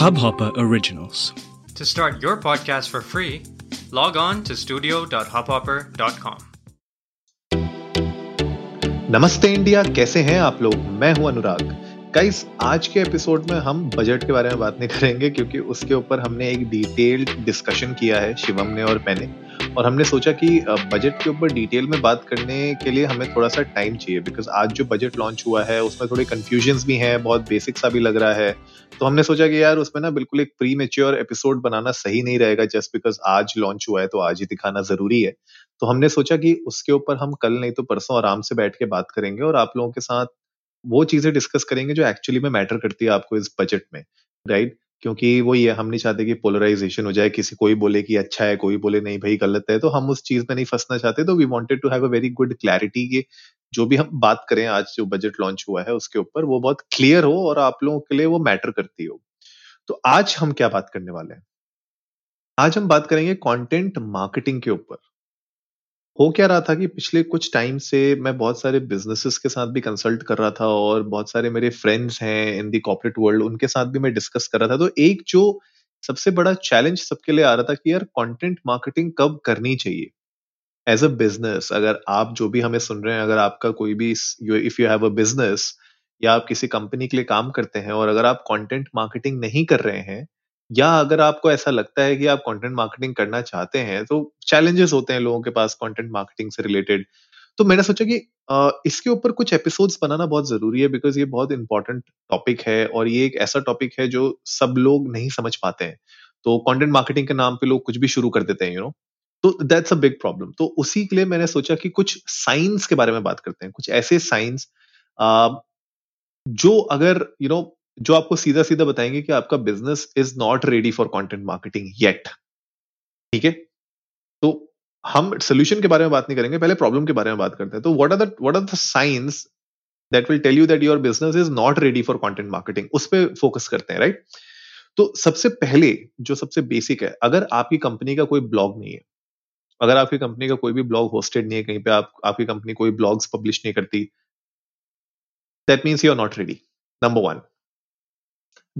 Hubhopper Originals. To start your podcast for free, log on to studio.hubhopper.com. नमस्ते India कैसे हैं आप लोग मैं हूँ अनुराग गाइस आज के एपिसोड में हम बजट के बारे में बात नहीं करेंगे क्योंकि उसके ऊपर हमने एक डिटेल्ड डिस्कशन किया है शिवम ने और मैंने और हमने सोचा कि बजट के ऊपर डिटेल में बात करने के लिए हमें थोड़ा सा टाइम चाहिए बिकॉज़ आज जो बजट लॉन्च हुआ है, उसमें थोड़े कंफ्यूजन भी हैं, बहुत बेसिक सा भी लग रहा है। तो हमने सोचा कि यार, उसमें ना बिल्कुल एक प्री मेच्योर एपिसोड बनाना सही नहीं रहेगा जस्ट बिकॉज़ आज लॉन्च हुआ है तो आज ही दिखाना ज़रूरी है। तो हमने सोचा कि उसके ऊपर हम कल नहीं तो परसों आराम से बैठ के बात करेंगे और आप लोगों के साथ वो चीज़ें डिस्कस करेंगे जो एक्चुअली में मैटर करती है आपको इस बजट में राइट क्योंकि वो ये, हम नहीं चाहते कि पोलराइजेशन हो जाए, किसी कोई बोले कि अच्छा है, कोई बोले नहीं, भाई गलत है तो हम उस चीज़ में नहीं फंसना चाहते तो we wanted to have a very good clarity कि जो भी हम बात करें, आज जो बजट लॉन्च हुआ है, उसके ऊपर वो बहुत क्लियर हो और आप लोगों के लिए वो मैटर करती हो। तो आज हम क्या बात करने वाले हैं? आज हम बात करेंगे कंटेंट मार्केटिंग के ऊपर। हो क्या रहा था कि पिछले कुछ टाइम से मैं बहुत सारे बिजनेसेस के साथ भी कंसल्ट कर रहा था और बहुत सारे मेरे फ्रेंड्स हैं इन दी कॉर्पोरेट वर्ल्ड उनके साथ भी मैं डिस्कस कर रहा था। तो एक जो सबसे बड़ा चैलेंज सबके लिए आ रहा था कि यार कंटेंट मार्केटिंग कब करनी चाहिए? एज अ बिज़नेस अगर आप जो भी हमें सुन रहे हैं, अगर आपका कोई भी if you have a business या आप किसी कंपनी के लिए काम करते हैं और अगर आप कंटेंट मार्केटिंग नहीं कर रहे हैं या अगर आपको ऐसा लगता है कि आप कंटेंट मार्केटिंग करना चाहते हैं तो चैलेंजेस होते हैं लोगों के पास कंटेंट मार्केटिंग से रिलेटेड तो मैंने सोचा कि इसके ऊपर कुछ एपिसोड्स बनाना बहुत ज़रूरी है बिकॉज़ ये बहुत इंपॉर्टेंट टॉपिक है और ये एक ऐसा टॉपिक है जो सब लोग नहीं समझ पाते हैं। तो कंटेंट मार्केटिंग के नाम पे लोग कुछ भी शुरू कर देते हैं यू नो तो दैट्स अ बिग प्रॉब्लम तो उसी के लिए मैंने सोचा कि कुछ साइंस के बारे में बात करते हैं कुछ ऐसे साइंस जो अगर यू you नो know, जो आपको सीधा सीधा बताएँगे कि आपका business is not ready for content marketing yet ठीक है? तो हम सोल्यूशन के बारे में बात नहीं करेंगे, पहले प्रॉब्लम के बारे में बात करते हैं। तो what are the are the signs that will tell you that your business is not ready for content marketing उस पर फोकस करते हैं राइट तो सबसे पहले, जो सबसे बेसिक है, अगर आपकी कंपनी का कोई ब्लॉग नहीं है, अगर आपकी कंपनी का कोई भी ब्लॉग होस्टेड नहीं है, कहीं पे आप, आपकी कंपनी कोई ब्लॉग्स पब्लिश नहीं करती that means you are not ready number one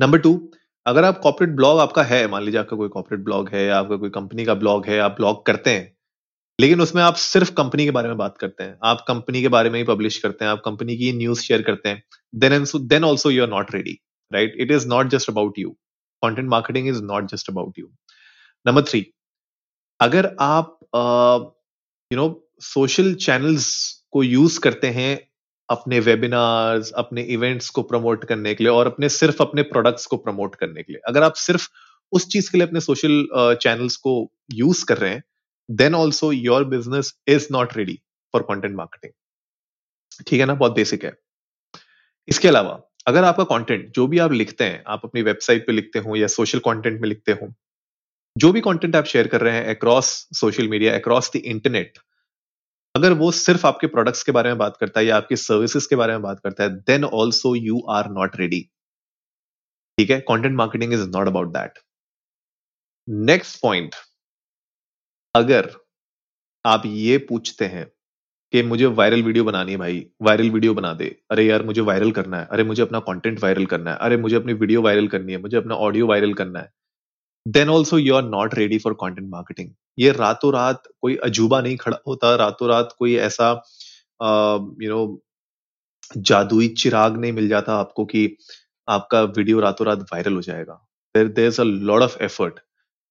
number two अगर आप कॉर्पोरेट ब्लॉग आपका है, मान लीजिए आपका कोई कॉर्पोरेट ब्लॉग है, या आपका कोई कंपनी का ब्लॉग है, आप ब्लॉग करते हैं, लेकिन उसमें आप सिर्फ़ कंपनी के बारे में बात करते हैं, आप कंपनी के बारे में ही पब्लिश करते हैं, आप कंपनी की न्यूज़ शेयर करते हैं then then also you are not ready right it is not just about you content marketing is not just about you number three अगर आप यू नो सोशल चैनल्स को use करते हैं अपने webinars अपने events को प्रमोट करने के लिए और अपने, सिर्फ़ अपने प्रोडक्ट्स को प्रमोट करने के लिए। अगर आप सिर्फ़ उस चीज़ के लिए अपने सोशल चैनल्स को यूज़ कर रहे हैं then also your business is not ready for content marketing ठीक है ना? बहुत बेसिक है। इसके अलावा, अगर आपका कंटेंट जो भी आप लिखते हैं, आप अपनी वेबसाइट पे लिखते हो या सोशल कंटेंट में लिखते हो, जो भी कंटेंट आप शेयर कर रहे हैं across social media across the internet अगर वो सिर्फ़ आपके प्रोडक्ट्स के बारे में बात करता है या आपके सर्विसेज़ के बारे में बात करता है then also you are not ready ठीक है? Content marketing is not about that next point अगर आप ये पूछते हैं कि मुझे वायरल वीडियो बनानी है भाई वायरल वीडियो बना दे। अरे यार, मुझे वायरल करना है। अरे मुझे अपना कंटेंट वायरल करना है। अरे मुझे अपनी वीडियो वायरल करनी है। मुझे अपना ऑडियो वायरल करना है। Then also you are not ready for content marketing ये रातों रात कोई अजूबा नहीं खड़ा होता रातों रात कोई ऐसा यू नो जादुई चिराग नहीं मिल जाता आपको कि आपका वीडियो रातों रात वायरल हो जाएगा। There there is a lot of effort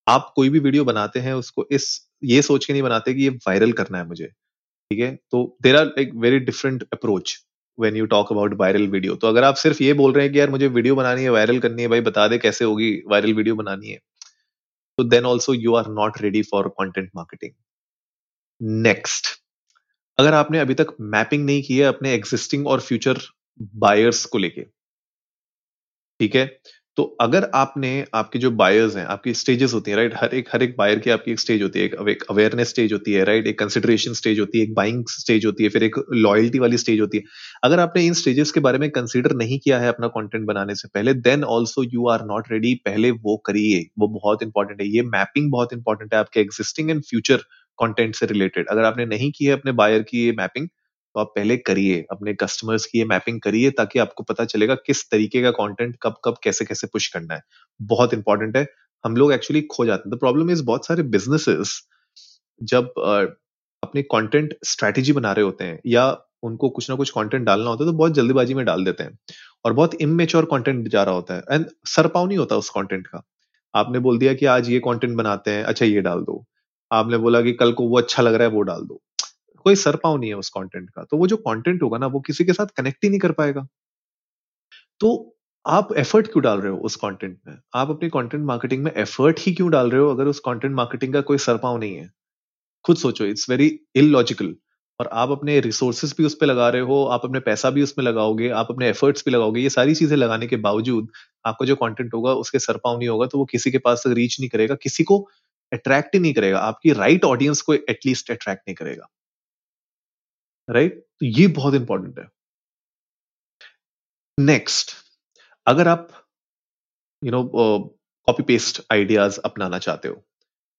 आप कोई भी वीडियो बनाते हैं, उसको इस, ये सोच के नहीं बनाते कि ये वायरल करना है मुझे, ठीक है? तो देर आर एक very different approach when you talk about viral video तो अगर आप सिर्फ़ ये बोल रहे हैं कि यार मुझे वीडियो बनानी है वायरल करनी है, भाई बता दे कैसे होगी वायरल वीडियो बनानी है तो then also you are not ready for content marketing next अगर आपने अभी तक मैपिंग नहीं की है अपने एग्जिस्टिंग और फ्यूचर बायर्स को लेके, ठीक है? तो अगर आपने, आपके जो बायर्स हैं, आपकी स्टेजेस होती है राइट हर एक हर एक बायर की आपकी एक स्टेज होती है, एक अवेयरनेस स्टेज होती है राइट एक कंसिडरेशन स्टेज होती है, एक बाइंग स्टेज होती है, फिर एक लॉयल्टी वाली स्टेज होती है। अगर आपने इन स्टेजेस के बारे में कंसिडर नहीं किया है अपना कंटेंट बनाने से पहले then also you are not ready पहले वो करिए। वो बहुत इंपॉर्टेंट है। ये मैपिंग बहुत इंपॉर्टेंट है आपके एग्जिस्टिंग एंड फ्यूचर कॉन्टेंट से रिलेटेड अगर आपने नहीं की है अपने बायर की ये मैपिंग तो आप पहले करिए, अपने कस्टमर्स की ये मैपिंग करिए ताकि आपको पता चलेगा किस तरीके का कंटेंट कब कब, कैसे कैसे पुश करना है। बहुत इंपॉर्टेंट है। हम लोग एक्चुअली खो जाते हैं। द प्रॉब्लम इज़ बहुत सारे बिजनेसेस जब अपने कंटेंट स्ट्रेटेजी बना रहे होते हैं या उनको कुछ ना कुछ कंटेंट डालना होता है तो बहुत जल्दीबाजी में डाल देते हैं और बहुत इमेच्योर कंटेंट जा रहा होता है एंड सरपाव नहीं होता उस कंटेंट का। आपने बोल दिया कि आज ये कंटेंट बनाते हैं अच्छा ये डाल दो। आपने बोला कि कल को वो अच्छा लग रहा है, वो डाल दो। कोई सर पाव नहीं है उस कंटेंट का। तो वो जो कंटेंट होगा ना, वो किसी के साथ कनेक्ट ही नहीं कर पाएगा। तो आप एफर्ट क्यों डाल रहे हो उस कंटेंट में? आप अपनी कंटेंट मार्केटिंग में एफर्ट ही क्यों डाल रहे हो अगर उस कंटेंट मार्केटिंग का कोई सरपाव नहीं है? खुद सोचो इट्स वेरी इलॉजिकल और आप अपने रिसोर्सेज भी उस पर लगा रहे हो, आप अपने पैसा भी उसमें लगाओगे, आप अपने एफर्ट्स भी लगाओगे, ये सारी चीज़ें लगाने के बावजूद आपका जो कंटेंट होगा, उसके सरपाव नहीं होगा तो वो किसी के पास तक रीच नहीं करेगा, किसी को अट्रैक्ट ही नहीं करेगा। आपकी राइट ऑडियंस को एटलीस्ट अट्रैक्ट नहीं करेगा। Right right? तो ये बहुत इंपॉर्टेंट है नेक्स्ट अगर आप you know copy paste ideas अपनाना चाहते हो,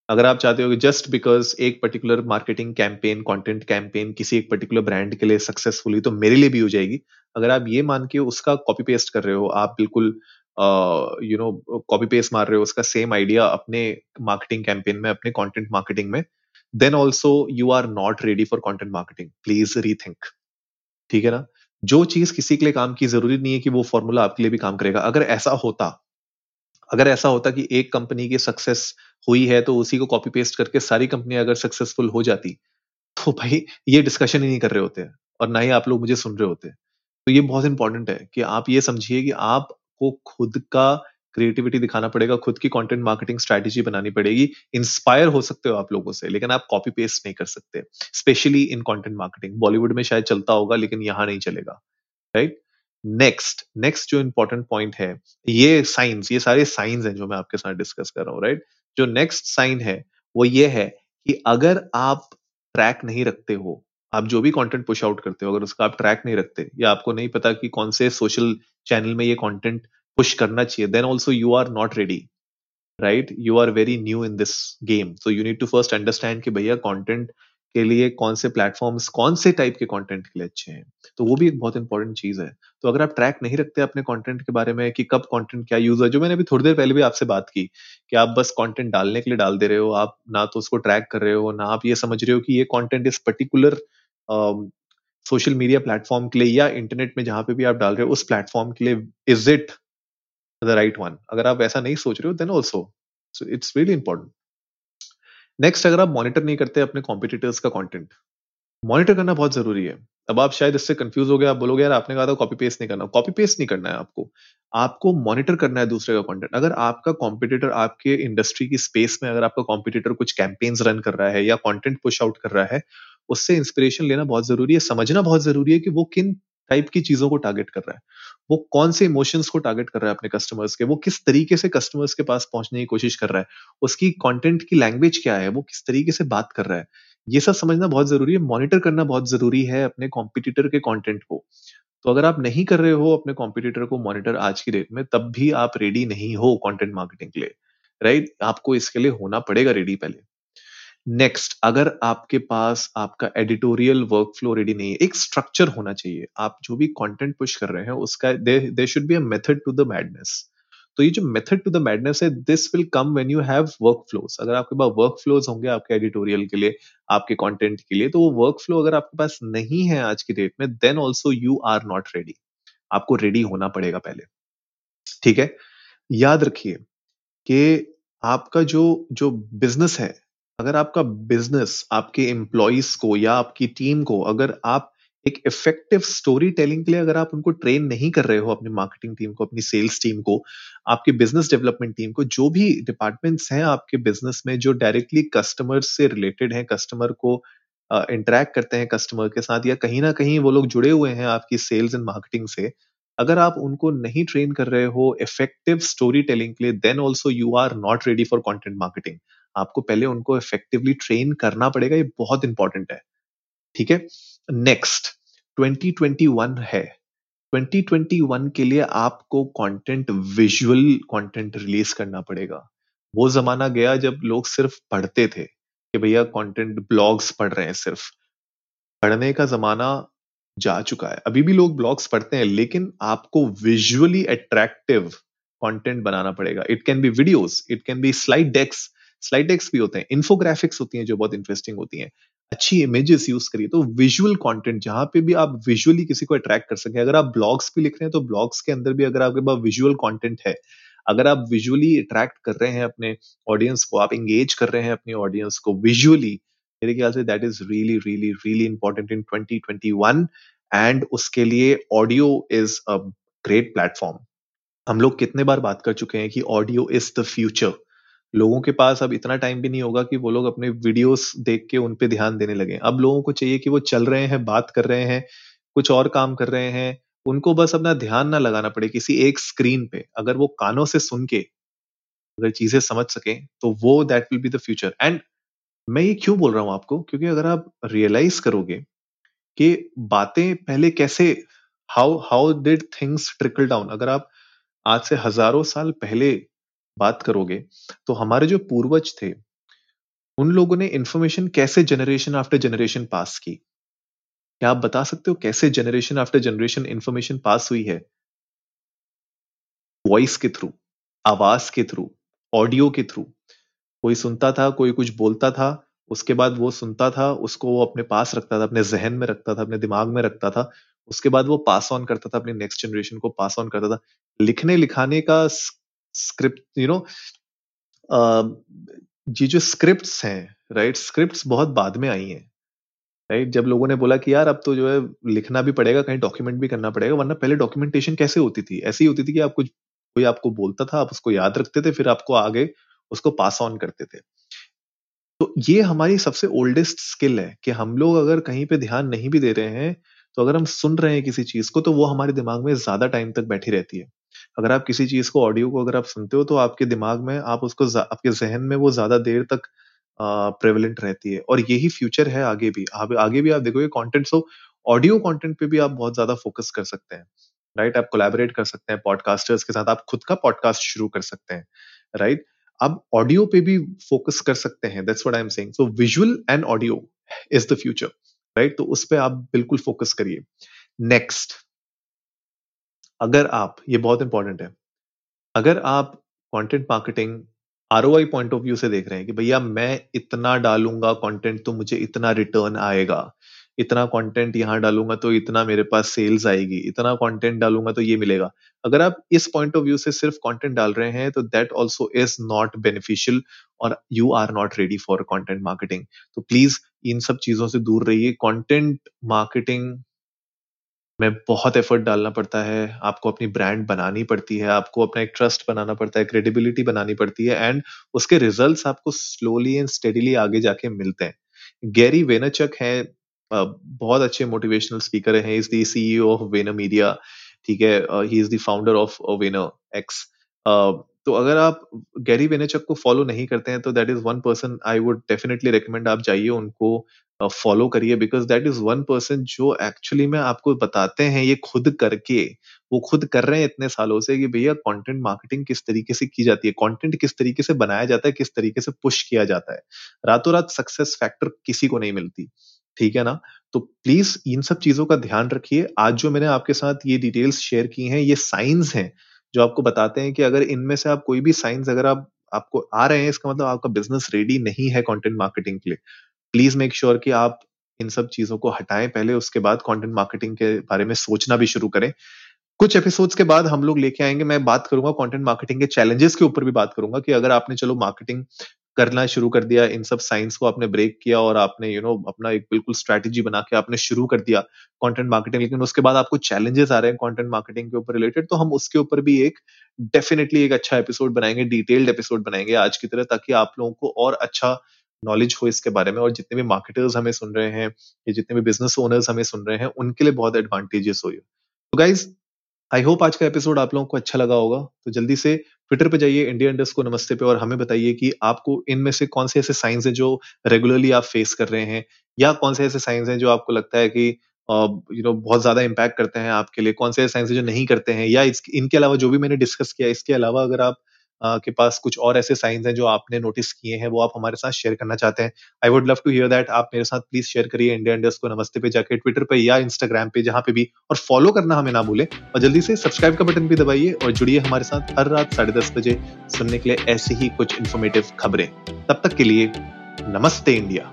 अगर आप चाहते हो कि जस्ट बिकॉज़ एक particular marketing campaign content campaign किसी एक पर्टिकुलर ब्रांड के लिए सक्सेसफुल तो मेरे लिए भी हो जाएगी अगर आप ये मान के उसका कॉपी पेस्ट कर रहे हो, आप बिल्कुल यू नो कॉपी पेस्ट मार रहे हो उसका सेम आइडिया अपने मार्केटिंग कैंपेन में, अपने कंटेंट मार्केटिंग में then also you are not ready for content marketing please rethink ठीक है ना? जो चीज़ किसी के लिए काम की ज़रूरी नहीं है कि वो फॉर्मूला आपके लिए भी काम करेगा। अगर ऐसा होता, अगर ऐसा होता कि एक कंपनी की सक्सेस हुई है तो उसी को कॉपी पेस्ट करके सारी कंपनियाँ अगर सक्सेसफुल हो जाती तो भाई, ये डिस्कशन ही नहीं कर रहे होते और ना ही आप लोग मुझे सुन रहे होते तो ये बहुत इंपॉर्टेंट है कि आप ये समझिए कि आपको खुद का क्रिएटिविटी दिखाना पड़ेगा, खुद की कंटेंट मार्केटिंग स्ट्रेटेजी बनानी पड़ेगी इंस्पायर हो सकते हो आप लोगों से, लेकिन आप कॉपी पेस्ट नहीं कर सकते specially in content marketing Bollywood में शायद चलता होगा, लेकिन यहाँ नहीं चलेगा राइट नेक्स्ट नेक्स्ट जो इंपॉर्टेंट पॉइंट है, ये साइंस ये सारे साइंस हैं जो मैं आपके साथ डिस्कस कर रहा हूँ राइट जो नेक्स्ट साइन है, वो ये है कि अगर आप ट्रैक नहीं रखते हो, आप जो भी कंटेंट पुश आउट करते हो, अगर उसका आप ट्रैक नहीं रखते, या आपको नहीं पता कि कौन से सोशल चैनल में ये कंटेंट पुश करना चाहिए. Then also you are not ready right you are very new in this game so you need to first understand कि भैया कंटेंट के लिए कौन से प्लेटफॉर्म्स कौन से टाइप के कंटेंट के लिए अच्छे हैं? तो वो भी एक बहुत इंपॉर्टेंट चीज़ है. तो अगर आप ट्रैक नहीं रखते अपने कंटेंट के बारे में कि कब कंटेंट क्या यूज़ है जो मैंने अभी थोड़ी देर पहले भी आपसे बात की कि आप बस कंटेंट डालने के लिए डाल दे रहे हो, आप ना तो उसको ट्रैक कर रहे हो, ना आप ये समझ रहे हो कि ये कंटेंट इस पर्टिकुलर सोशल मीडिया प्लेटफॉर्म के लिए या इंटरनेट में जहाँ पे भी आप डाल रहे हो, उस प्लेटफॉर्म के लिए is it the right one अगर आप ऐसा नहीं सोच रहे हो then also it's really important next अगर आप मॉनिटर नहीं करते अपने कॉम्पिटिटर्स का कंटेंट मॉनिटर करना बहुत ज़रूरी है। अब आप शायद इससे कंफ्यूज हो गए, आप बोलोगे, यार, आपने कहा था कॉपी पेस्ट नहीं करना। कॉपी पेस्ट नहीं करना है आपको। आपको मॉनिटर करना है दूसरे का कंटेंट अगर आपका कॉम्पिटिटर आपके इंडस्ट्री की स्पेस में, अगर आपका कॉम्पिटिटर कुछ कैंपेन्स रन कर रहा है या कंटेंट पुश आउट कर रहा है, उससे इंस्पिरेशन लेना बहुत ज़रूरी है, समझना बहुत ज़रूरी है कि वो किन टाइप की चीज़ों को टारगेट कर रहा है। वो कौन से इमोशंस को टारगेट कर रहा है अपने कस्टमर्स के? वो किस तरीके से कस्टमर्स के पास पहुँचने की कोशिश कर रहा है? उसकी कंटेंट की लैंग्वेज क्या है? वो किस तरीके से बात कर रहा है? ये सब समझना बहुत ज़रूरी है मॉनिटर करना बहुत ज़रूरी है अपने कॉम्पिटिटर के कंटेंट को। तो अगर आप नहीं कर रहे हो अपने कॉम्पिटिटर को मॉनिटर आज की डेट में, तब भी आप रेडी नहीं हो कंटेंट मार्केटिंग के लिए राइट आपको इसके लिए होना पड़ेगा रेडी पहले। नेक्स्ट अगर आपके पास आपका एडिटोरियल वर्क फ्लो रेडी नहीं है, एक स्ट्रक्चर होना चाहिए। आप जो भी कंटेंट पुश कर रहे हैं, उसका they should be a method to the madness तो ये जो मेथड टू द मैडनेस है this will come when you have workflows अगर आपके पास वर्क फ्लोज होंगे आपके एडिटोरियल के लिए, आपके कंटेंट के लिए तो वो वर्क फ्लो अगर आपके पास नहीं है आज की डेट में then also you are not ready आपको रेडी होना पड़ेगा पहले। ठीक है? याद रखिए कि आपका जो जो बिज़नेस है अगर आपका बिज़नेस आपके एम्प्लॉयज़ को या आपकी टीम को अगर आप एक इफ़ेक्टिव स्टोरी टेलिंग के लिए अगर आप उनको ट्रेन नहीं कर रहे हो अपनी मार्केटिंग टीम को अपनी सेल्स टीम को आपकी बिज़नेस डेवलपमेंट टीम को जो भी डिपार्टमेंट्स हैं आपके बिज़नेस में जो डायरेक्टली कस्टमर से रिलेटेड हैं कस्टमर को इंटरेक्ट uh, करते हैं कस्टमर के साथ या कहीं ना कहीं वो लोग जुड़े हुए हैं आपकी सेल्स एंड मार्केटिंग से अगर आप उनको नहीं ट्रेन कर रहे हो इफ़ेक्टिव स्टोरी टेलिंग के लिए then also you are not ready for content marketing आपको पहले उनको इफेक्टिवली ट्रेन करना पड़ेगा, ये बहुत इंपॉर्टेंट है। ठीक है? नेक्स्ट 2021 है। 2021 के लिए आपको कंटेंट विजुअल कंटेंट रिलीज़ करना पड़ेगा। वो जमाना गया जब लोग सिर्फ़ पढ़ते थे कि भैया कंटेंट ब्लॉग्स पढ़ रहे हैं सिर्फ़। पढ़ने का जमाना जा चुका है। अभी भी लोग ब्लॉग्स पढ़ते हैं, लेकिन आपको विजुअली अट्रैक्टिव कंटेंट बनाना पड़ेगा। It can be videos it can be slide decks slide decks भी होते हैं इन्फोग्राफिक्स होती हैं जो बहुत इंटरेस्टिंग होती हैं। अच्छी इमेजेस यूज़ करिए तो विजुअल कंटेंट जहाँ पे भी आप विजुअली किसी को अट्रैक्ट कर सके। अगर आप ब्लॉग्स भी लिख रहे हैं तो ब्लॉग्स के अंदर भी अगर आपके पास विजुअल कंटेंट है, अगर आप विजुअली अट्रैक्ट कर रहे हैं अपने ऑडियंस को, आप एंगेज कर रहे हैं अपनी ऑडियंस को विजुअली मेरे ख्याल से that is really really really important in 2021 and उसके लिए audio is a great platform हम लोग कितने बार बात कर चुके हैं कि ऑडियो इज़ द फ्यूचर लोगों के पास अब इतना टाइम भी नहीं होगा कि वो लोग अपने वीडियोस देख के उन पे ध्यान देने लगे। अब लोगों को चाहिए कि वो चल रहे हैं, बात कर रहे हैं, कुछ और काम कर रहे हैं, उनको बस अपना ध्यान ना लगाना पड़े किसी एक स्क्रीन पे। अगर वो कानों से सुन के, अगर चीज़ें समझ सके तो वो that will be the future and मैं ये क्यों बोल रहा हूँ आपको? क्योंकि अगर आप रियलाइज़ करोगे कि बातें पहले कैसे how how did things trickle down अगर आप आज से हज़ारों साल पहले बात करोगे तो हमारे जो पूर्वज थे, उन लोगों ने इंफॉर्मेशन कैसे जनरेशन आफ्टर जनरेशन पास की? क्या आप बता सकते हो कैसे generation after generation information pass हुई है? वॉइस के थ्रू आवाज़ के थ्रू ऑडियो के थ्रू कोई सुनता था, कोई कुछ बोलता था, उसके बाद वो सुनता था, उसको वो अपने पास रखता था, अपने जहन में रखता था, अपने दिमाग में रखता था, उसके बाद वो पास ऑन करता था, अपने नेक्स्ट जनरेशन को पास ऑन करता था। लिखने लिखाने का स्क्रिप्ट यू नो ये जो स्क्रिप्ट्स हैं राइट स्क्रिप्ट्स बहुत बाद में आई हैं राइट जब लोगों ने बोला कि यार अब तो जो है लिखना भी पड़ेगा, कहीं डॉक्यूमेंट भी करना पड़ेगा, वरना पहले डॉक्यूमेंटेशन कैसे होती थी? ऐसी होती थी कि आप कुछ, कोई आपको बोलता था, आप उसको याद रखते थे, फिर आपको आगे उसको पास ऑन करते थे। तो ये हमारी सबसे ओल्डेस्ट स्किल है कि हम लोग अगर कहीं पे ध्यान नहीं भी दे रहे हैं तो अगर हम सुन रहे हैं किसी चीज़ को तो वो हमारे दिमाग में ज़्यादा टाइम तक बैठी रहती है। अगर आप किसी चीज़ को ऑडियो को अगर आप सुनते हो तो आपके दिमाग में, आप उसको आपके जहन में वो ज़्यादा देर तक प्रेवलेंट रहती है। और यही फ्यूचर है आगे भी। आप, आगे भी आप देखोगे कंटेंट सो ऑडियो कंटेंट पे भी आप बहुत ज़्यादा फोकस कर सकते हैं। राइट आप कोलैबोरेट कर सकते हैं पॉडकास्टर्स के साथ। आप खुद का पॉडकास्ट शुरू कर सकते हैं। राइट आप ऑडियो पे भी फोकस कर सकते हैं। That's what I am saying so visual and audio is the future right तो उस पर आप बिल्कुल फोकस करिए। नेक्स्ट अगर आप, ये बहुत इंपॉर्टेंट है, अगर आप content marketing ROI point of view से देख रहे हैं कि भैया मैं इतना डालूँगा कंटेंट तो मुझे इतना रिटर्न आएगा, इतना कंटेंट यहाँ डालूँगा तो इतना मेरे पास सेल्स आएगी, इतना कंटेंट डालूँगा तो ये मिलेगा। अगर आप इस पॉइंट ऑफ़ व्यू से सिर्फ़ कंटेंट डाल रहे हैं तो that also is not beneficial और you are not ready for content marketing तो प्लीज़ इन सब चीज़ों से दूर रहिए। कंटेंट मार्केटिंग में बहुत एफर्ट डालना पड़ता है, आपको अपनी ब्रांड बनानी पड़ती है, आपको अपना एक ट्रस्ट बनाना पड़ता है क्रेडिबिलिटी बनानी पड़ती है एंड उसके रिजल्ट्स आपको स्लोली एंड स्टेडिली आगे जाके मिलते हैं। गैरी वेनाचक है बहुत अच्छे मोटिवेशनल स्पीकर हैं is the CEO of Vayner Media ठीक है he is the founder of Vayner X तो अगर आप गैरी वेनेचक को फॉलो नहीं करते हैं तो that is one person I would definitely recommend आप जाइए उनको फॉलो करिए because that is one person जो एक्चुअली में आपको बताते हैं ये खुद करके, वो खुद कर रहे हैं इतने सालों से कि भैया कंटेंट मार्केटिंग किस तरीके से की जाती है कंटेंट किस तरीके से बनाया जाता है, किस तरीके से पुश किया जाता है। रातों रात सक्सेस फैक्टर किसी को नहीं मिलती, ठीक है ना? तो प्लीज़ इन सब चीज़ों का ध्यान रखिए। आज जो मैंने आपके साथ ये डिटेल्स शेयर की हैं, ये साइंस हैं। जो आपको बताते हैं कि अगर इनमें से आप कोई भी साइंस अगर आप, आपको आ रहे हैं, इसका मतलब आपका बिज़नेस रेडी नहीं है कंटेंट मार्केटिंग के लिए। प्लीज़ मेक श्योर कि आप इन सब चीज़ों को हटाएँ पहले, उसके बाद कंटेंट मार्केटिंग के बारे में सोचना भी शुरू करें। कुछ एपिसोड्स के बाद हम लोग लेके आएँगे, मैं बात करूँगा कंटेंट मार्केटिंग के चैलेंजेस के ऊपर भी बात करूँगा कि अगर आपने, चलो मार्केटिंग करना शुरू कर दिया इन सब साइंस को आपने ब्रेक किया और आपने यू you नो know, अपना एक बिल्कुल स्ट्रैटेजी बना के आपने शुरू कर दिया कंटेंट मार्केटिंग लेकिन उसके बाद आपको चैलेंजेस आ रहे हैं कंटेंट मार्केटिंग के ऊपर रिलेटेड तो हम उसके ऊपर भी एक डेफिनेटली एक अच्छा एपिसोड बनाएँगे डिटेल्ड एपिसोड बनाएँगे आज की तरह ताकि आप लोगों को और अच्छा नॉलेज हो इसके बारे में। और जितने भी मार्केटर्स हमें सुन रहे हैं या जितने भी बिज़नेस ओनर्स हमें सुन रहे हैं उनके लिए बहुत एडवांटेजेस हो। तो गाइज़ आई होप आज का एपिसोड आप लोगों को अच्छा लगा होगा। तो जल्दी से ट्विटर पे जाइए इंडिया इंडस्ट को नमस्ते पे और हमें बताइए कि आपको इनमें से कौन से ऐसे साइंस हैं जो रेगुलरली आप फेस कर रहे हैं या कौन से ऐसे साइंस हैं जो आपको लगता है कि यू नो बहुत ज़्यादा इम्पैक्ट करते हैं आपके लिए, कौन से ऐसे साइंस जो नहीं करते हैं या इनके अलावा जो भी मैंने डिस्कस किया, इसके अलावा अगर आप के पास कुछ और ऐसे साइंस हैं जो आपने नोटिस किए हैं, वो आप हमारे साथ शेयर करना चाहते हैं। I would love to hear that आप मेरे साथ प्लीज़ शेयर करिए इंडिया इंडस्ट को नमस्ते पे जाके ट्विटर पे या इंस्टाग्राम पे जहाँ पे भी, और फॉलो करना हमें ना भूले। और जल्दी से सब्सक्राइब का बटन भी दबाइए और जुड़िए हमारे साथ हर रात साढ़े दस बजे सुनने के लिए ऐसी ही कुछ इन्फॉर्मेटिव खबरें। तब तक के लिए नमस्ते इंडिया